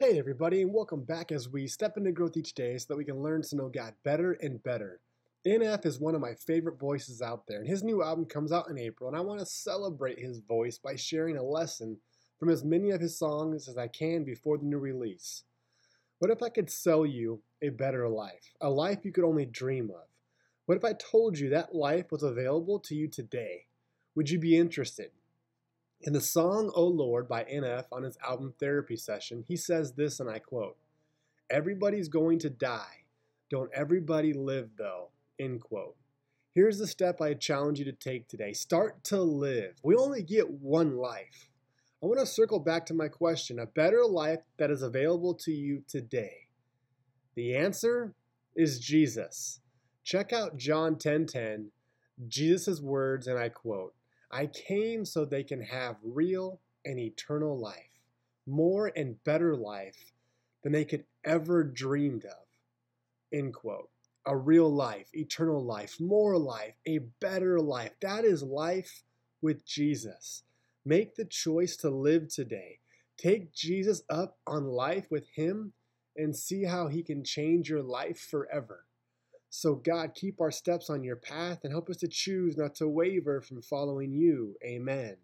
Hey, everybody, and welcome back as we step into growth each day so that we can learn to know God better and better. NF is one of my favorite voices out there, and his new album comes out in April, and I want to celebrate his voice by sharing a lesson from as many of his songs as I can before the new release. What if I could sell you a better life, a life you could only dream of? What if I told you that life was available to you today? Would you be interested? In the song Oh Lord by NF on his album Therapy Session, he says this, and I quote Everybody's going to die. Don't everybody live, though. End quote. Here's the step I challenge you to take today start to live. We only get one life. I want to circle back to my question a better life that is available to you today. The answer is Jesus. Check out John 10:10, 10, 10, Jesus' words, and I quote I came so they can have real and eternal life, more and better life than they could ever dreamed of. End quote. A real life, eternal life, more life, a better life. That is life with Jesus. Make the choice to live today. Take Jesus up on life with Him and see how He can change your life forever. So, God, keep our steps on your path and help us to choose not to waver from following you. Amen.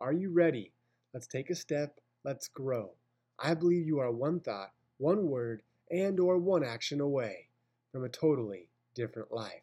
Are you ready? Let's take a step. Let's grow. I believe you are one thought, one word, and or one action away from a totally different life.